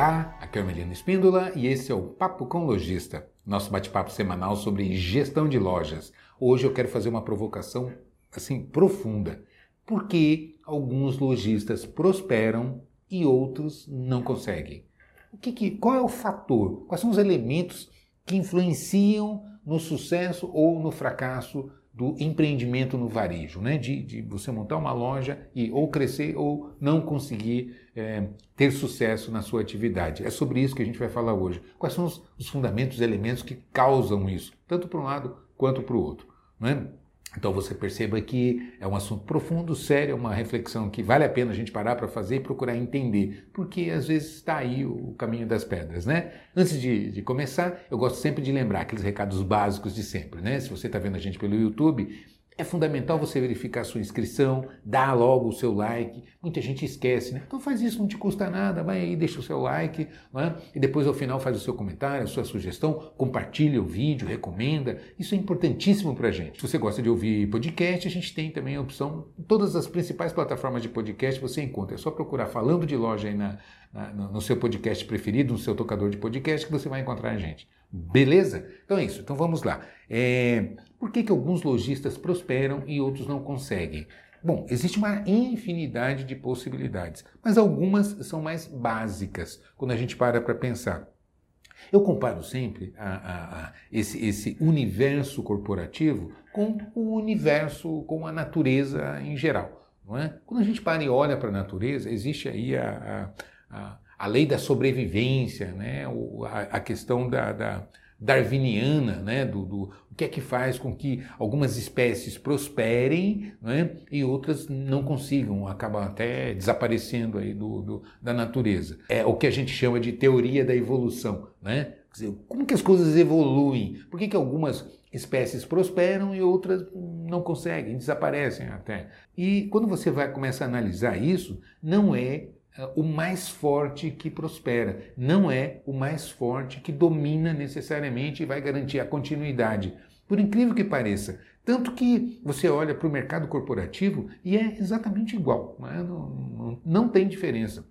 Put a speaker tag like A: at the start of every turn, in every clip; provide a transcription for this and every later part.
A: Olá, aqui é o Melino Espíndola e esse é o Papo com Lojista, nosso bate-papo semanal sobre gestão de lojas. Hoje eu quero fazer uma provocação assim profunda. Por que alguns lojistas prosperam e outros não conseguem? O que, que qual é o fator? Quais são os elementos que influenciam no sucesso ou no fracasso do empreendimento no varejo, né? de, de você montar uma loja e ou crescer ou não conseguir é, ter sucesso na sua atividade. É sobre isso que a gente vai falar hoje. Quais são os, os fundamentos, os elementos que causam isso, tanto para um lado quanto para o outro. Né? Então você perceba que é um assunto profundo, sério, é uma reflexão que vale a pena a gente parar para fazer e procurar entender, porque às vezes está aí o caminho das pedras, né? Antes de, de, começar, eu gosto sempre de lembrar aqueles recados básicos de sempre, né? Se você está vendo a gente pelo YouTube, é fundamental você verificar a sua inscrição, dar logo o seu like. Muita gente esquece, né? Então faz isso, não te custa nada, vai aí, deixa o seu like, né? e depois ao final faz o seu comentário, a sua sugestão, compartilha o vídeo, recomenda. Isso é importantíssimo para a gente. Se você gosta de ouvir podcast, a gente tem também a opção, todas as principais plataformas de podcast você encontra. É só procurar falando de loja aí na, na, no seu podcast preferido, no seu tocador de podcast, que você vai encontrar a gente. Beleza? Então é isso. Então vamos lá. É, por que, que alguns lojistas prosperam e outros não conseguem? Bom, existe uma infinidade de possibilidades, mas algumas são mais básicas quando a gente para para pensar. Eu comparo sempre a, a, a esse, esse, universo corporativo com o universo, com a natureza em geral. Não é? Quando a gente para e olha para a natureza, existe aí a, a, lei da sobrevivência, né? a, questão da, da darwiniana, né, do, do, o que é que faz com que algumas espécies prosperem né, e outras não consigam, acabam até desaparecendo aí do, do, da natureza. É o que a gente chama de teoria da evolução. Né? Dizer, como que as coisas evoluem? Por que, que algumas espécies prosperam e outras não conseguem, desaparecem até? E quando você vai começar a analisar isso, não é o mais forte que prospera, não é o mais forte que domina necessariamente e vai garantir a continuidade. Por incrível que pareça. Tanto que você olha para o mercado corporativo e é exatamente igual, não, não, não tem diferença.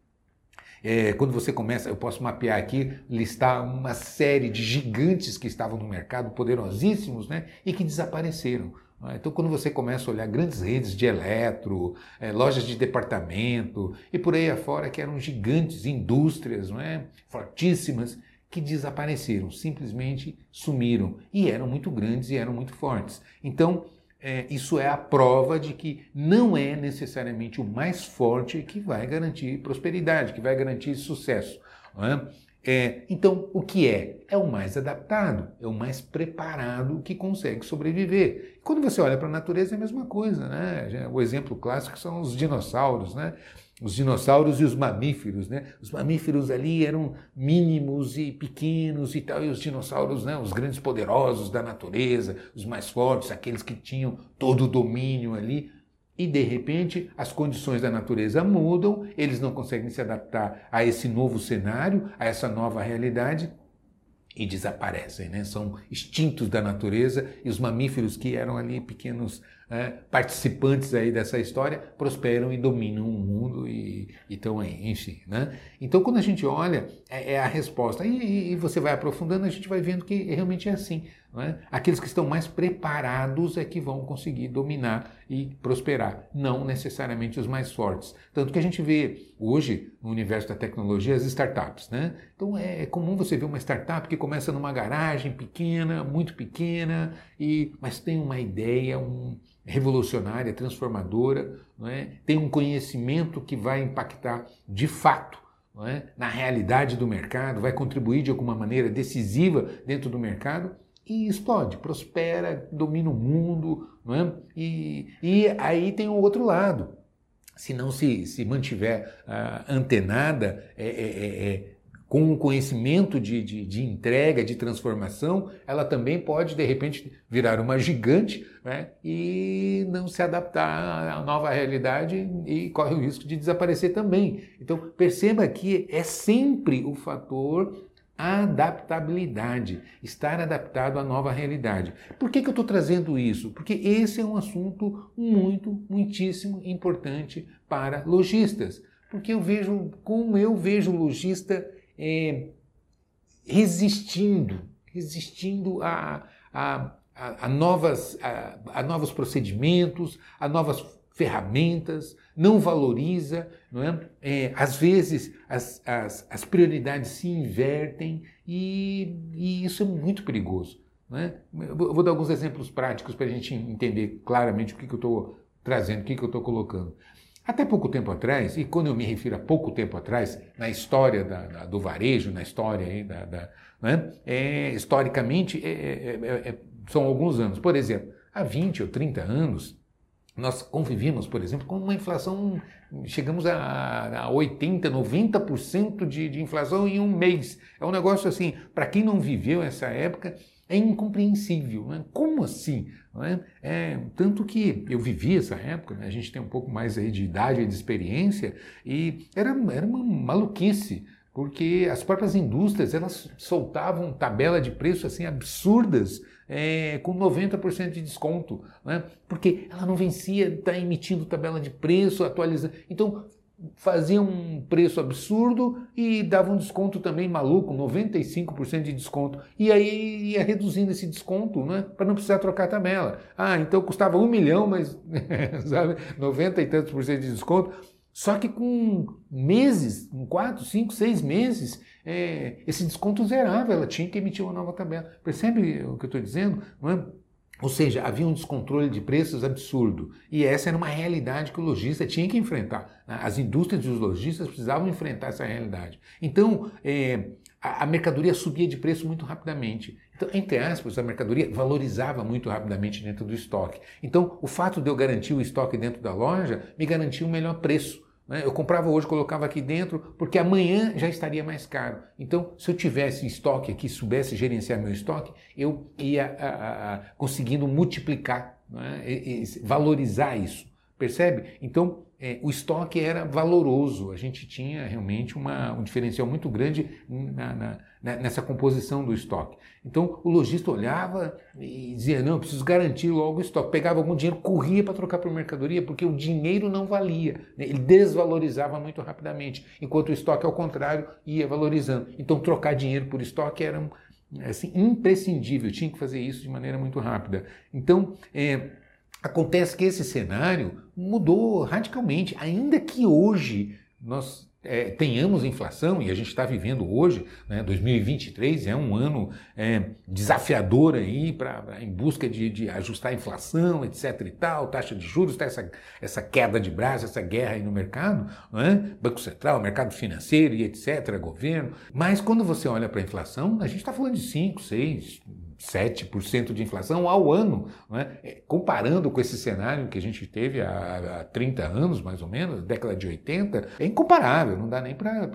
A: É, quando você começa, eu posso mapear aqui, listar uma série de gigantes que estavam no mercado, poderosíssimos, né, e que desapareceram. Ah, então, quando você começa a olhar grandes redes de eletro, é, lojas de departamento e por aí afora, que eram gigantes indústrias não é? fortíssimas, que desapareceram, simplesmente sumiram e eram muito grandes e eram muito fortes. Então, é, isso é a prova de que não é necessariamente o mais forte que vai garantir prosperidade, que vai garantir sucesso. É? É, então, o que é? É o mais adaptado, é o mais preparado que consegue sobreviver. Quando você olha para a natureza, é a mesma coisa, né? O exemplo clássico são os dinossauros, né? Os dinossauros e os mamíferos, né? Os mamíferos ali eram mínimos e pequenos e tal, e os dinossauros, né? Os grandes poderosos da natureza, os mais fortes, aqueles que tinham todo o domínio ali e de repente as condições da natureza mudam, eles não conseguem se adaptar a esse novo cenário, a essa nova realidade e desaparecem, né? são extintos da natureza e os mamíferos que eram ali pequenos é, participantes aí dessa história prosperam e dominam o mundo e estão aí, enfim. Né? Então, quando a gente olha, é, é a resposta. E, e, você vai aprofundando, a gente vai vendo que realmente é assim. É? Aqueles que estão mais preparados é que vão conseguir dominar e prosperar, não necessariamente os mais fortes. Tanto que a gente vê hoje no universo da tecnologia as startups. Né? Então é, é comum você ver uma startup que começa numa garagem pequena, muito pequena, e mas tem uma ideia, um, revolucionária, transformadora, é? tem um conhecimento que vai impactar de fato é? na realidade do mercado, vai contribuir de alguma maneira decisiva dentro do mercado e explode, prospera, domina o mundo. É? E, e aí tem o outro lado. Se não se, se mantiver uh, antenada, é, é, é, é com um conhecimento de, de, de, entrega, de transformação, ela também pode, de repente, virar uma gigante né, e não se adaptar à nova realidade e corre o risco de desaparecer também. Então, perceba que é sempre o fator adaptabilidade, estar adaptado à nova realidade. Por que, que eu estou trazendo isso? Porque esse é um assunto muito, muitíssimo importante para lojistas. Porque eu vejo, como eu vejo o lojista é, resistindo, resistindo a, a, a, a novas, a, novos procedimentos, a novas ferramentas, não valoriza, não é? é às vezes as, as, as, prioridades se invertem e, e, isso é muito perigoso. É? Eu vou dar alguns exemplos práticos para a gente entender claramente o que, que eu estou trazendo, o que, que eu estou colocando. Até pouco tempo atrás, e quando eu me refiro a pouco tempo atrás, na história da, da, do varejo, na história aí da, da né, é, historicamente, é, é, é, é, são alguns anos. Por exemplo, há 20 ou 30 anos, nós convivíamos, por exemplo, com uma inflação, chegamos a, a 80%, 90% de, de inflação em um mês. É um negócio assim, para quem não viveu essa época, é incompreensível. Né? Como assim? É? É, tanto que eu vivi essa época, né? a gente tem um pouco mais aí de idade e de experiência, e era, era uma maluquice, porque as próprias indústrias elas soltavam tabela de preço assim absurdas é, com 90% de desconto, né? porque ela não vencia, está emitindo tabela de preço, atualizando. Então, fazia um preço absurdo e dava um desconto também maluco, 95% de desconto. E aí ia reduzindo esse desconto, né? Para não precisar trocar a tabela. Ah, então custava um milhão, mas sabe, 90 e tantos por cento de desconto. Só que com meses, em quatro, cinco, seis meses, é, esse desconto zerava, ela tinha que emitir uma nova tabela. Percebe o que eu estou dizendo? É? Ou seja, havia um descontrole de preços absurdo. E essa era uma realidade que o lojista tinha que enfrentar. As indústrias e os lojistas precisavam enfrentar essa realidade. Então, é, a, mercadoria subia de preço muito rapidamente. Então, entre aspas, a mercadoria valorizava muito rapidamente dentro do estoque. Então, o fato de eu garantir o estoque dentro da loja me garantia um melhor preço. Né? Eu comprava hoje, colocava aqui dentro, porque amanhã já estaria mais caro. Então, se eu tivesse estoque aqui, soubesse gerenciar meu estoque, eu ia a, a, a, conseguindo multiplicar, né? e, e, valorizar isso. Percebe? Então, é, o estoque era valoroso, a gente tinha realmente uma, um diferencial muito grande na, na, nessa composição do estoque. Então o lojista olhava e dizia: Não, preciso garantir logo o estoque. Pegava algum dinheiro, corria para trocar por mercadoria, porque o dinheiro não valia, né? ele desvalorizava muito rapidamente, enquanto o estoque, ao contrário, ia valorizando. Então trocar dinheiro por estoque era assim, imprescindível, tinha que fazer isso de maneira muito rápida. Então, é, Acontece que esse cenário mudou radicalmente, ainda que hoje nós é, tenhamos inflação, e a gente está vivendo hoje, né, 2023 é um ano é, desafiador aí pra em busca de, de, ajustar a inflação, etc e tal, taxa de juros, tá essa, essa queda de braço, essa guerra aí no mercado, né, Banco Central, mercado financeiro e etc, governo. Mas quando você olha para a inflação, a gente está falando de 5, 6, 7% de inflação ao ano, é? comparando com esse cenário que a gente teve há, há 30 anos, mais ou menos, década de 80, é incomparável, não dá nem para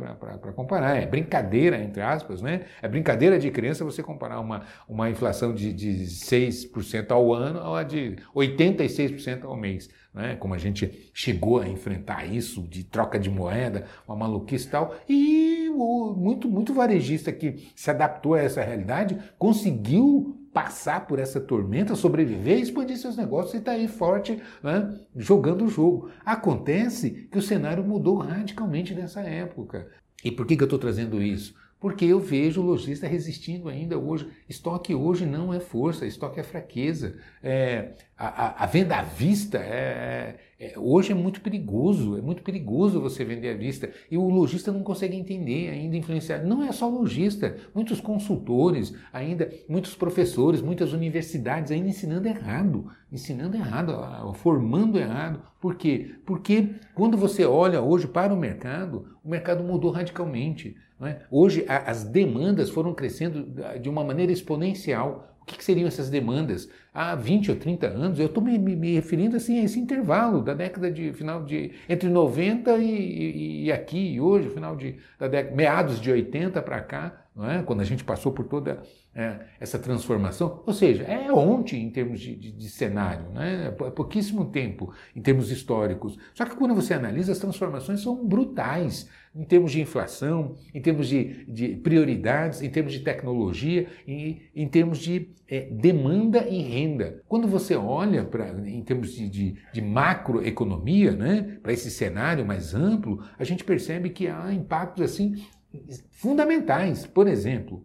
A: comparar. É brincadeira, entre aspas, né? é brincadeira de criança você comparar uma, uma inflação de, de 6% ao ano a de 86% ao mês. Né? Como a gente chegou a enfrentar isso de troca de moeda, uma maluquice e tal, e muito, muito varejista que se adaptou a essa realidade conseguiu passar por essa tormenta, sobreviver, expandir seus negócios e está aí forte né, jogando o jogo. Acontece que o cenário mudou radicalmente nessa época. E por que, que eu estou trazendo isso? Porque eu vejo o lojista resistindo ainda hoje. Estoque hoje não é força, estoque é fraqueza. É, a, a, venda à vista é, é, hoje é muito perigoso, é muito perigoso você vender à vista. E o lojista não consegue entender, ainda influenciar. Não é só lojista, muitos consultores, ainda muitos professores, muitas universidades ainda ensinando errado, ensinando errado, formando errado. Por quê? Porque quando você olha hoje para o mercado, o mercado mudou radicalmente. É? Hoje a, as demandas foram crescendo de uma maneira exponencial. O que, que, seriam essas demandas? Há 20 ou 30 anos, eu estou me, me, me, referindo assim, a esse intervalo da década de final de. entre 90 e, e, e aqui, e hoje, final de da década, meados de 80 para cá, não é? quando a gente passou por toda é, essa transformação. Ou seja, é ontem em termos de, de, de cenário, né? é pouquíssimo tempo em termos históricos. Só que quando você analisa, as transformações são brutais em termos de inflação, em termos de, de prioridades, em termos de tecnologia, e em termos de é, demanda e renda. Quando você olha para em termos de, de, de macroeconomia, né, para esse cenário mais amplo, a gente percebe que há impactos assim fundamentais. Por exemplo,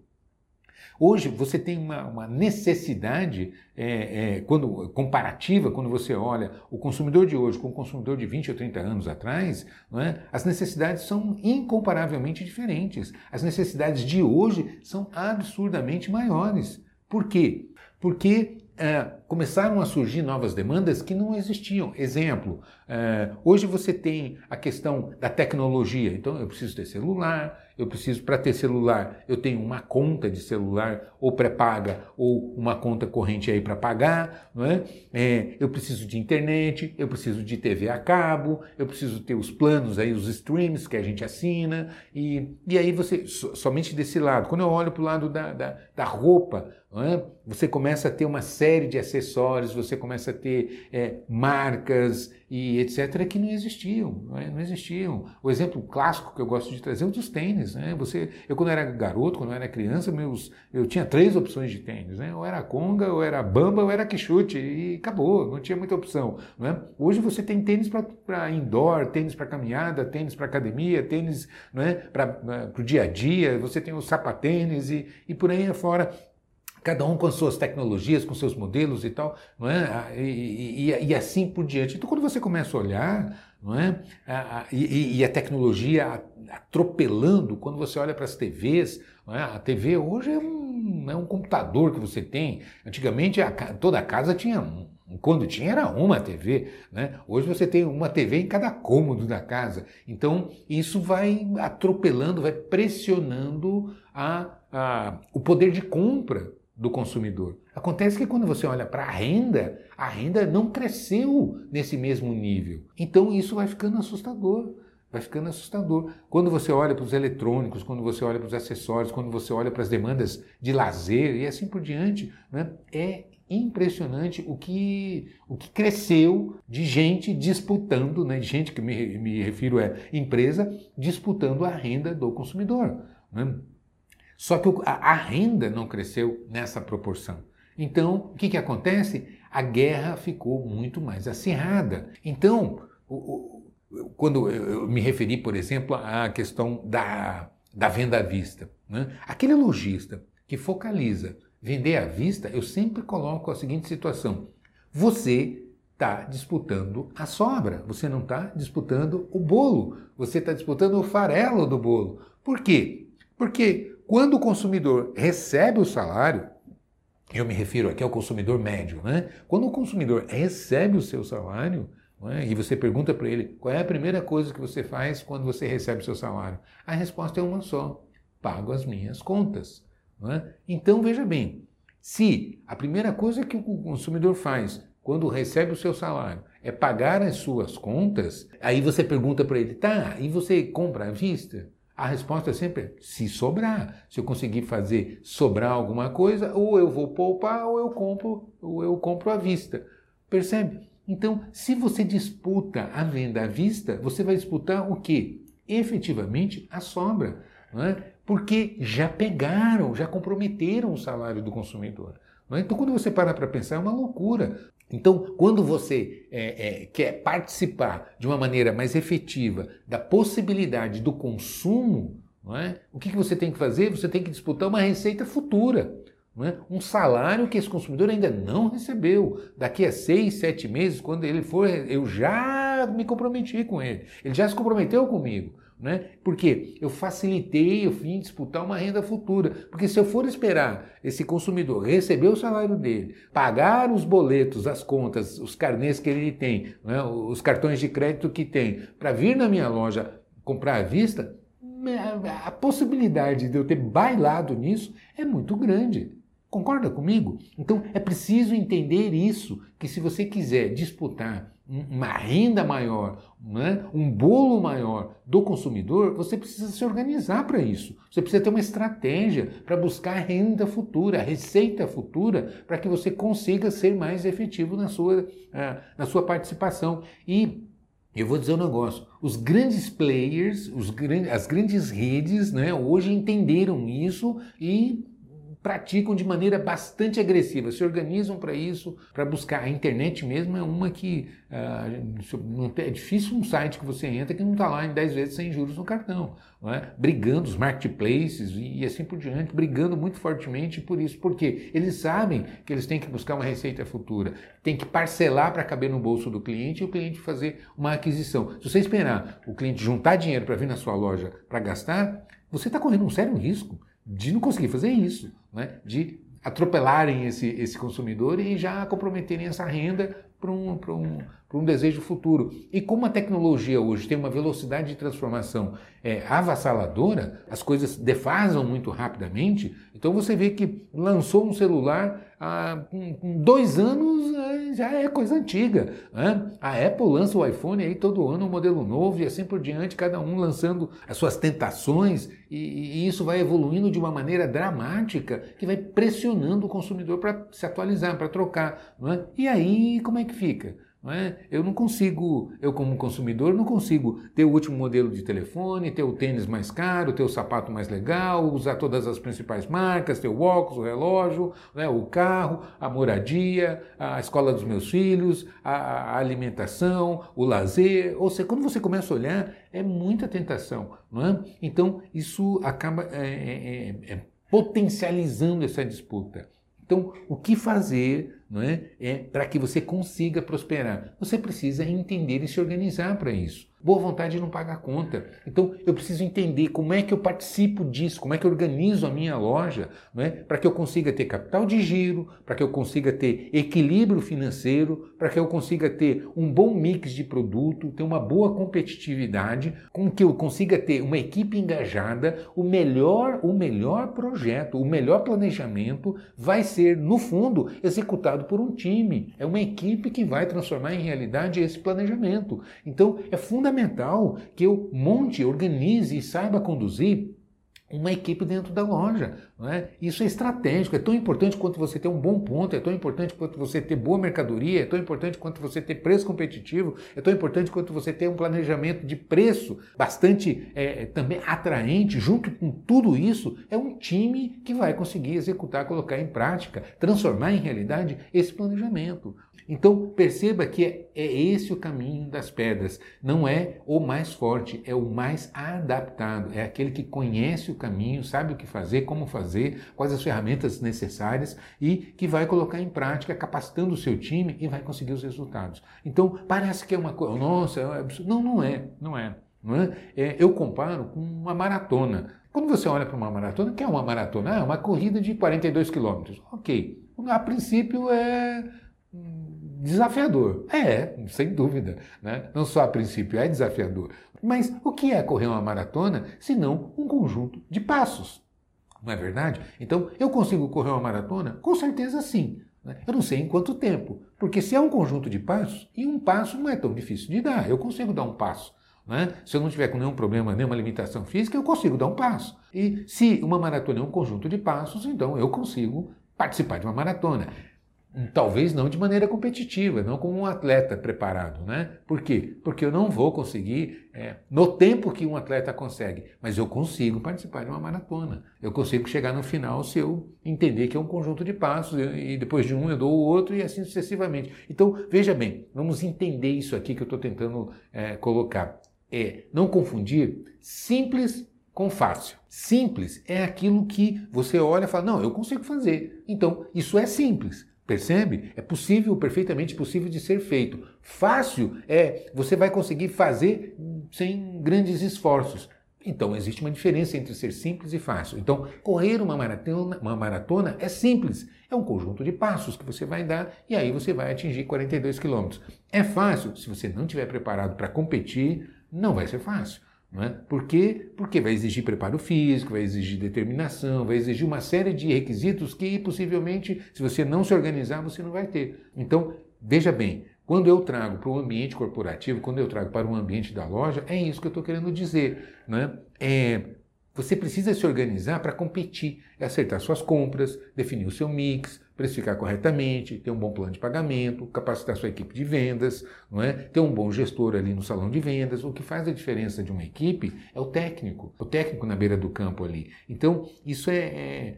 A: Hoje você tem uma, uma necessidade é, é, quando, comparativa, quando você olha o consumidor de hoje com o consumidor de 20 ou 30 anos atrás, é? as necessidades são incomparavelmente diferentes. As necessidades de hoje são absurdamente maiores. Por quê? Porque é, começaram a surgir novas demandas que não existiam. Exemplo, é, hoje você tem a questão da tecnologia. Então, eu preciso ter celular, eu preciso, para ter celular, eu tenho uma conta de celular, ou pré-paga, ou uma conta corrente aí para pagar, não é? é? Eu preciso de internet, eu preciso de TV a cabo, eu preciso ter os planos aí, os streams que a gente assina, e, e aí você, somente desse lado. Quando eu olho para o lado da, da, da roupa, é? você começa a ter uma série de acessórios, você começa a ter é, marcas, e etc., que não existiam, não, é? não, existiam. O exemplo clássico que eu gosto de trazer é o dos tênis. Né? Você, eu, quando era garoto, quando eu era criança, meus, eu tinha três opções de tênis. Né? Ou era conga, ou era bamba, ou era quichute, e acabou, não tinha muita opção. É? Hoje você tem tênis para indoor, tênis para caminhada, tênis para academia, tênis é? para o dia a dia, você tem os sapatênis e, e por aí afora cada um com as suas tecnologias, com seus modelos e tal, não é? E, e, e assim por diante. Então, quando você começa a olhar, não é? E, e a tecnologia atropelando, quando você olha para as TVs, é? a TV hoje é um, é um computador que você tem. Antigamente, a, toda a casa tinha um. Quando tinha era uma TV, né? Hoje você tem uma TV em cada cômodo da casa. Então isso vai atropelando, vai pressionando a, a, o poder de compra do consumidor. Acontece que quando você olha para a renda, a renda não cresceu nesse mesmo nível. Então isso vai ficando assustador. Vai ficando assustador. Quando você olha para os eletrônicos, quando você olha para os acessórios, quando você olha para as demandas de lazer e assim por diante, né, é impressionante o que, o que cresceu de gente disputando, né, gente que me, me refiro é empresa, disputando a renda do consumidor. Né? Só que a, renda não cresceu nessa proporção. Então, o que, que acontece? A guerra ficou muito mais acirrada. Então, quando eu me referi, por exemplo, à questão da, da venda à vista, né? aquele lojista que focaliza vender à vista, eu sempre coloco a seguinte situação: você está disputando a sobra, você não está disputando o bolo, você está disputando o farelo do bolo. Por quê? Porque quando o consumidor recebe o salário, eu me refiro aqui ao consumidor médio, né? Quando o consumidor recebe o seu salário, é? e você pergunta para ele qual é a primeira coisa que você faz quando você recebe o seu salário, a resposta é uma só: pago as minhas contas. É? Então veja bem, se a primeira coisa que o consumidor faz quando recebe o seu salário é pagar as suas contas, aí você pergunta para ele, tá, e você compra à vista? A resposta é sempre se sobrar. Se eu conseguir fazer sobrar alguma coisa, ou eu vou poupar, ou eu compro, ou eu compro à vista. Percebe? Então, se você disputa a venda à vista, você vai disputar o quê? Efetivamente a sobra. É? Porque já pegaram, já comprometeram o salário do consumidor. É? Então, quando você para para pensar, é uma loucura. Então, quando você é, é, quer participar de uma maneira mais efetiva da possibilidade do consumo, é? o que, que, você tem que fazer? Você tem que disputar uma receita futura. É? Um salário que esse consumidor ainda não recebeu. Daqui a seis, sete meses, quando ele for, eu já me comprometi com ele. Ele já se comprometeu comigo. Né? Porque eu facilitei, eu vim disputar uma renda futura. Porque se eu for esperar esse consumidor receber o salário dele, pagar os boletos, as contas, os carnês que ele tem, né? os cartões de crédito que tem, para vir na minha loja comprar à vista, a possibilidade de eu ter bailado nisso é muito grande. Concorda comigo? Então é preciso entender isso, que se você quiser disputar uma renda maior, né, um bolo maior do consumidor, você precisa se organizar para isso. Você precisa ter uma estratégia para buscar renda futura, receita futura, para que você consiga ser mais efetivo na sua, uh, na sua participação. E eu vou dizer um negócio: os grandes players, os, as grandes redes, né, hoje entenderam isso e praticam de maneira bastante agressiva, se organizam para isso, para buscar. A internet mesmo é uma que uh, é difícil um site que você entra que não está lá em 10 vezes sem juros no cartão. É? Brigando os marketplaces e, e assim por diante, brigando muito fortemente por isso. Porque eles sabem que eles têm que buscar uma receita futura, tem que parcelar para caber no bolso do cliente e o cliente fazer uma aquisição. Se você esperar o cliente juntar dinheiro para vir na sua loja para gastar, você está correndo um sério risco de não conseguir fazer isso, né? de atropelarem esse, esse consumidor e já comprometerem essa renda para um, um, um desejo futuro. E como a tecnologia hoje tem uma velocidade de transformação é, avassaladora, as coisas defasam muito rapidamente, então você vê que lançou um celular há com, com dois anos já é coisa antiga. Né? A Apple lança o iPhone aí todo ano um modelo novo e assim por diante, cada um lançando as suas tentações e, e isso vai evoluindo de uma maneira dramática que vai pressionando o consumidor para se atualizar, para trocar. Né? E aí como é que fica? Não é? Eu não consigo, eu como consumidor, não consigo ter o último modelo de telefone, ter o tênis mais caro, ter o sapato mais legal, usar todas as principais marcas, ter o óculos, o relógio, né, o carro, a moradia, a escola dos meus filhos, a, a alimentação, o lazer. Ou seja, quando você começa a olhar, é muita tentação. Não é? Então, isso acaba é, é, é, é potencializando essa disputa. Então, o que fazer não é? é para que você consiga prosperar. Você precisa entender e se organizar para isso. Boa vontade não paga a conta. Então eu preciso entender como é que eu participo disso, como é que eu organizo a minha loja, não é? para que eu consiga ter capital de giro, para que eu consiga ter equilíbrio financeiro, para que eu consiga ter um bom mix de produto, ter uma boa competitividade, com que eu consiga ter uma equipe engajada, o melhor, o melhor projeto, o melhor planejamento vai ser no fundo executado por um time, é uma equipe que vai transformar em realidade esse planejamento. Então, é fundamental que eu monte, organize e saiba conduzir uma equipe dentro da loja. É? Isso é estratégico, é tão importante quanto você ter um bom ponto, é tão importante quanto você ter boa mercadoria, é tão importante quanto você ter preço competitivo, é tão importante quanto você ter um planejamento de preço bastante é, também atraente. Junto com tudo isso, é um time que vai conseguir executar, colocar em prática, transformar em realidade esse planejamento. Então perceba que é, é, esse o caminho das pedras. Não é o mais forte, é o mais adaptado. É aquele que conhece o caminho, sabe o que fazer, como fazer, quais as ferramentas necessárias e que vai colocar em prática, capacitando o seu time e vai conseguir os resultados. Então parece que é uma coisa, nossa, é não, não é, não é. Não é? é eu comparo com uma maratona. Quando você olha para uma maratona, que é uma maratona? Ah, uma corrida de 42 quilômetros. Ok. A princípio é desafiador. É, sem dúvida. Né? Não só a princípio é desafiador. Mas o que é correr uma maratona se não um conjunto de passos? Não é verdade? Então, eu consigo correr uma maratona? Com certeza sim. Né? Eu não sei em quanto tempo. Porque se é um conjunto de passos, e um passo não é tão difícil de dar. Eu consigo dar um passo. Né? Se eu não tiver com nenhum problema, nenhuma limitação física, eu consigo dar um passo. E se uma maratona é um conjunto de passos, então eu consigo participar de uma maratona. Talvez não de maneira competitiva, não como um atleta preparado, né? Por quê? Porque eu não vou conseguir é, no tempo que um atleta consegue, mas eu consigo participar de uma maratona. Eu consigo chegar no final se eu entender que é um conjunto de passos e depois de um eu dou o outro e assim sucessivamente. Então veja bem, vamos entender isso aqui que eu estou tentando é, colocar. É não confundir simples com fácil. Simples é aquilo que você olha e fala, não, eu consigo fazer. Então, isso é simples. Percebe? É possível, perfeitamente possível de ser feito. Fácil é você vai conseguir fazer sem grandes esforços. Então existe uma diferença entre ser simples e fácil. Então, correr uma maratona, uma maratona é simples. É um conjunto de passos que você vai dar e aí você vai atingir 42 quilômetros. É fácil se você não estiver preparado para competir, não vai ser fácil. Não é? Por quê? Porque vai exigir preparo físico, vai exigir determinação, vai exigir uma série de requisitos que possivelmente, se você não se organizar, você não vai ter. Então, veja bem, quando eu trago para o ambiente corporativo, quando eu trago para o ambiente da loja, é isso que eu estou querendo dizer. Né? É, você precisa se organizar para competir, é acertar suas compras, definir o seu mix, precificar corretamente, ter um bom plano de pagamento, capacitar sua equipe de vendas, não é? ter um bom gestor ali no salão de vendas. O que faz a diferença de uma equipe é o técnico, o técnico na beira do campo ali. Então, isso é, é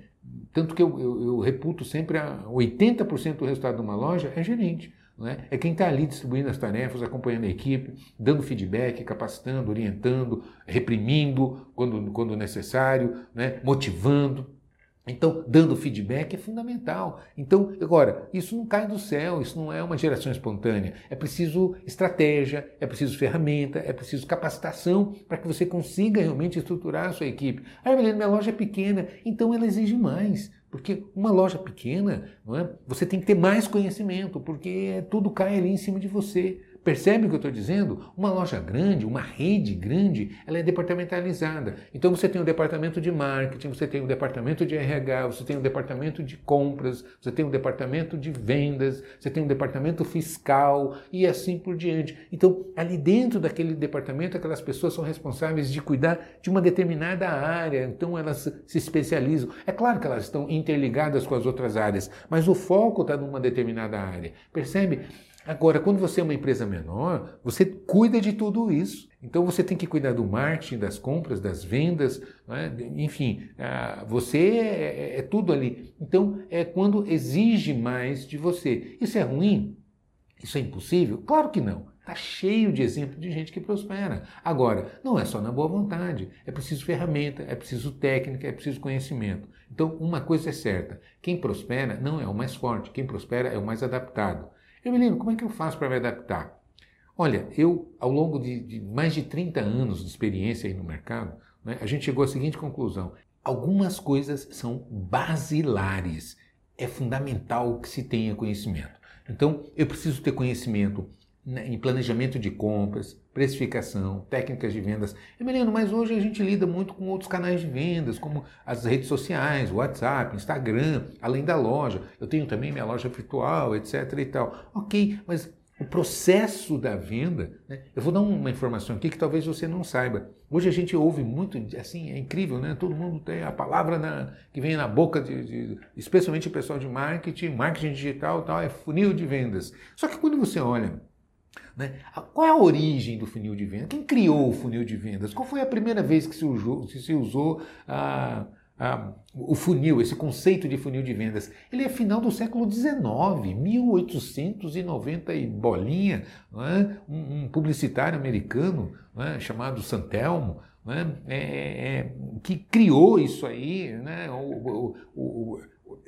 A: Tanto que eu, eu, eu reputo sempre a 80% do resultado de uma loja é gerente. É? é quem está ali distribuindo as tarefas, acompanhando a equipe, dando feedback, capacitando, orientando, reprimindo quando, quando necessário, né? motivando. Então, dando feedback é fundamental. Então, agora, isso não cai do céu, isso não é uma geração espontânea. É preciso estratégia, é preciso ferramenta, é preciso capacitação para que você consiga realmente estruturar a sua equipe. Ah, Evelina, minha loja é pequena, então ela exige mais. Porque uma loja pequena, é? você tem que ter mais conhecimento, porque tudo cai ali em cima de você. Percebe o que eu estou dizendo? Uma loja grande, uma rede grande, ela é departamentalizada. Então você tem o um departamento de marketing, você tem o um departamento de RH, você tem o um departamento de compras, você tem o departamento de vendas, você tem um departamento fiscal e assim por diante. Então, ali dentro daquele departamento, aquelas pessoas são responsáveis de cuidar de uma determinada área, então elas se especializam. É claro que elas estão interligadas com as outras áreas, mas o foco está numa determinada área. Percebe? Agora, quando você é uma empresa menor, você cuida de tudo isso. Então você tem que cuidar do marketing, das compras, das vendas, né? enfim, ah, você é, é, é, tudo ali. Então é quando exige mais de você. Isso é ruim? Isso é impossível? Claro que não. Está cheio de exemplos de gente que prospera. Agora, não é só na boa vontade. É preciso ferramenta, é preciso técnica, é preciso conhecimento. Então, uma coisa é certa: quem prospera não é o mais forte, quem prospera é o mais adaptado. Evelino, como é que eu faço para me adaptar? Olha, eu, ao longo de, de, mais de 30 anos de experiência aí no mercado, né, a gente chegou à seguinte conclusão: algumas coisas são basilares. É fundamental que se tenha conhecimento. Então, eu preciso ter conhecimento em planejamento de compras, precificação, técnicas de vendas. Emiliano, mas hoje a gente lida muito com outros canais de vendas, como as redes sociais, WhatsApp, Instagram, além da loja. Eu tenho também minha loja virtual, etc. e tal. Ok, mas o processo da venda, né? eu vou dar uma informação aqui que talvez você não saiba. Hoje a gente ouve muito, assim, é incrível, né? Todo mundo tem a palavra na, que vem na boca, de, de, especialmente o pessoal de marketing, marketing digital, tal, é funil de vendas. Só que quando você olha né? Qual é a origem do funil de vendas? Quem criou o funil de vendas? Qual foi a primeira vez que se usou, se usou a, a, o funil, esse conceito de funil de vendas? Ele é final do século XIX, 1890 e bolinha, né? um, um, publicitário americano né? chamado Santelmo, né? É, é, que criou isso aí, né? o, o, o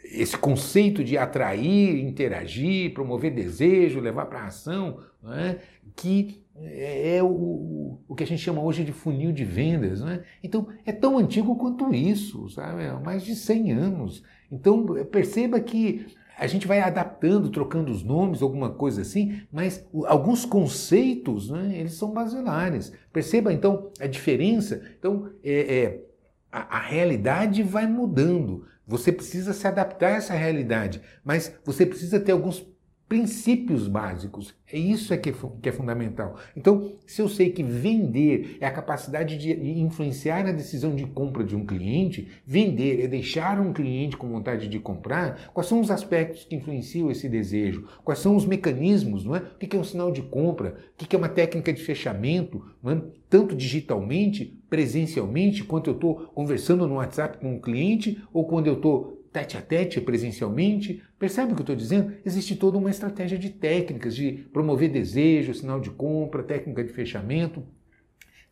A: esse conceito de atrair, interagir, promover desejo, levar para a ação, é? que é, é o, o que a gente chama hoje de funil de vendas. É? Então, é tão antigo quanto isso, sabe? Mais de 100 anos. Então, perceba que a gente vai adaptando, trocando os nomes, alguma coisa assim, mas alguns conceitos, né, eles são basilares. Perceba, então, a diferença. Então, é, é a, a realidade vai mudando. Você precisa se adaptar a essa realidade, mas você precisa ter alguns princípios básicos. É isso é que, é que é fundamental. Então, se eu sei que vender é a capacidade de influenciar a decisão de compra de um cliente, vender é deixar um cliente com vontade de comprar, quais são os aspectos que influenciam esse desejo? Quais são os mecanismos? Não é? O que é um sinal de compra? O que é uma técnica de fechamento? Não é? Tanto digitalmente, presencialmente, quanto eu estou conversando no WhatsApp com um cliente ou quando eu estou tete a tete, presencialmente. Percebe o que eu estou dizendo? Existe toda uma estratégia de técnicas, de promover desejo, sinal de compra, técnica de fechamento.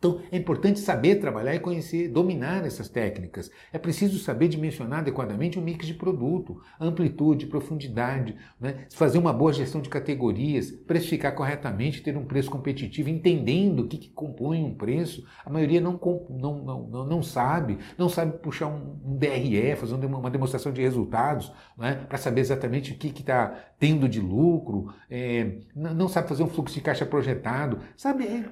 A: Então, é importante saber trabalhar e conhecer, dominar essas técnicas. É preciso saber dimensionar adequadamente o mix de produto, amplitude, profundidade, né? fazer uma boa gestão de categorias, precificar corretamente, ter um preço competitivo, entendendo o que, que compõe um preço. A maioria não, não, não, não, sabe, não sabe puxar um, um DRE, fazer uma demonstração de resultados, né? para saber exatamente o que está tendo de lucro, é, não sabe fazer um fluxo de caixa projetado, sabe? É,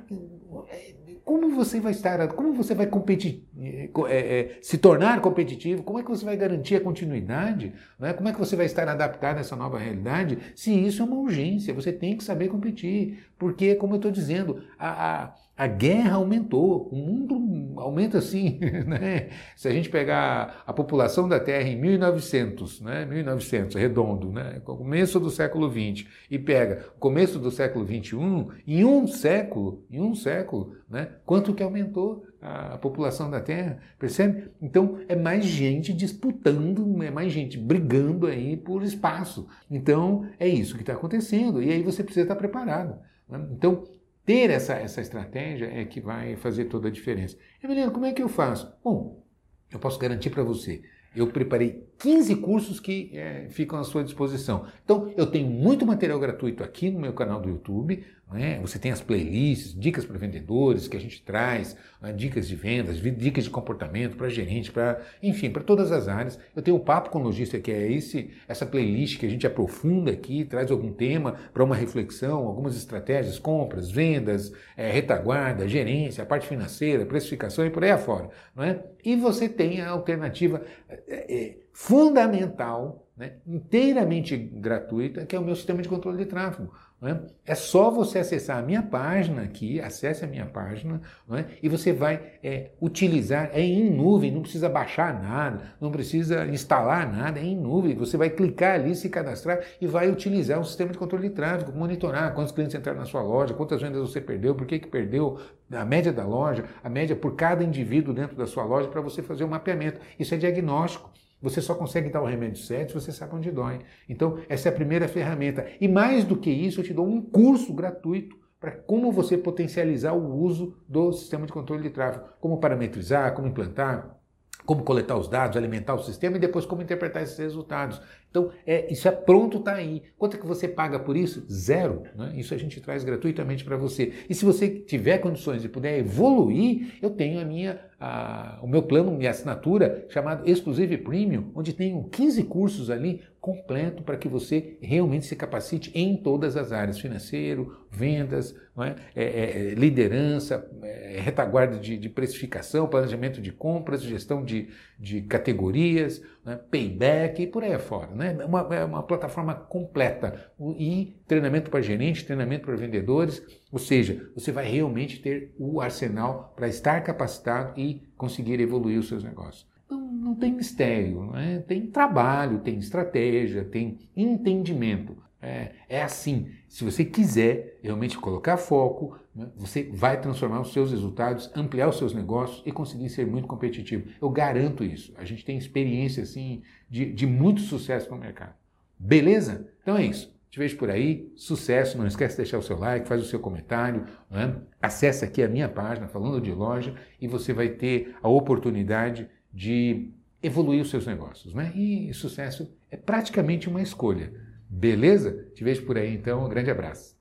A: é, como você vai estar, como você vai competir, é, é, se tornar competitivo, como é que você vai garantir a continuidade, né? como é que você vai estar adaptado a essa nova realidade, se isso é uma urgência, você tem que saber competir, porque, como eu estou dizendo, a, a A guerra aumentou, o mundo aumenta assim, né? Se a gente pegar a população da Terra em 1900, né? 1900, redondo, né? Começo do século 20 e pega começo do século 21, em um século, em um século, né? Quanto que aumentou a população da Terra, percebe? Então é mais gente disputando, é mais gente brigando aí por espaço. Então é isso que está acontecendo e aí você precisa estar preparado. Né? Então ter essa, essa estratégia é que vai fazer toda a diferença. Emiliano, como é que eu faço? Bom, eu posso garantir para você, eu preparei 15 cursos que é, ficam à sua disposição. Então, eu tenho muito material gratuito aqui no meu canal do YouTube. Né? Você tem as playlists, dicas para vendedores que a gente traz, né? dicas de vendas, dicas de comportamento para gerente, para enfim, para todas as áreas. Eu tenho o Papo com Logista, que é esse, essa playlist que a gente aprofunda aqui, traz algum tema para uma reflexão, algumas estratégias, compras, vendas, é, retaguarda, gerência, a parte financeira, precificação e por aí afora. É? E você tem a alternativa é, é, fundamental, né, inteiramente gratuita, que é o meu sistema de controle de tráfego. É? é? só você acessar a minha página aqui, acesse a minha página, é? e você vai é, utilizar, é em nuvem, não precisa baixar nada, não precisa instalar nada, é em nuvem. Você vai clicar ali, se cadastrar e vai utilizar o sistema de controle de tráfego, monitorar quantos clientes entraram na sua loja, quantas vendas você perdeu, por que, que perdeu, a média da loja, a média por cada indivíduo dentro da sua loja, para você fazer o um mapeamento. Isso é diagnóstico. Você só consegue dar o remédio certo se você sabe onde dói. Então, essa é a primeira ferramenta. E mais do que isso, eu te dou um curso gratuito para como você potencializar o uso do sistema de controle de tráfego, como parametrizar, como implantar, como coletar os dados, alimentar o sistema e depois como interpretar esses resultados. Então, é, isso é pronto, está aí. Quanto é que você paga por isso? Zero. Né? Isso a gente traz gratuitamente para você. E se você tiver condições de puder evoluir, eu tenho a minha, a, o meu plano, minha assinatura, chamado Exclusive Premium, onde tenho 15 cursos ali completo para que você realmente se capacite em todas as áreas: financeiro, vendas, é? É, é, liderança, é, retaguarda de, de, precificação, planejamento de compras, gestão de, de categorias, né? payback e por aí afora né? É uma, é uma plataforma completa. E treinamento para gerente, treinamento para vendedores, ou seja, você vai realmente ter o arsenal para estar capacitado e conseguir evoluir os seus negócios. Não, não tem mistério, né? tem trabalho, tem estratégia, tem entendimento. É, é, assim. Se você quiser realmente colocar foco, você vai transformar os seus resultados, ampliar os seus negócios e conseguir ser muito competitivo. Eu garanto isso. A gente tem experiência assim de, de muito sucesso no mercado. Beleza? Então é isso. Te vejo por aí. Sucesso. Não esquece de deixar o seu like, faz o seu comentário. Né? Acesse aqui a minha página falando de loja e você vai ter a oportunidade de evoluir os seus negócios. Né? E sucesso é praticamente uma escolha. Beleza? Te vejo por aí então. Um grande abraço.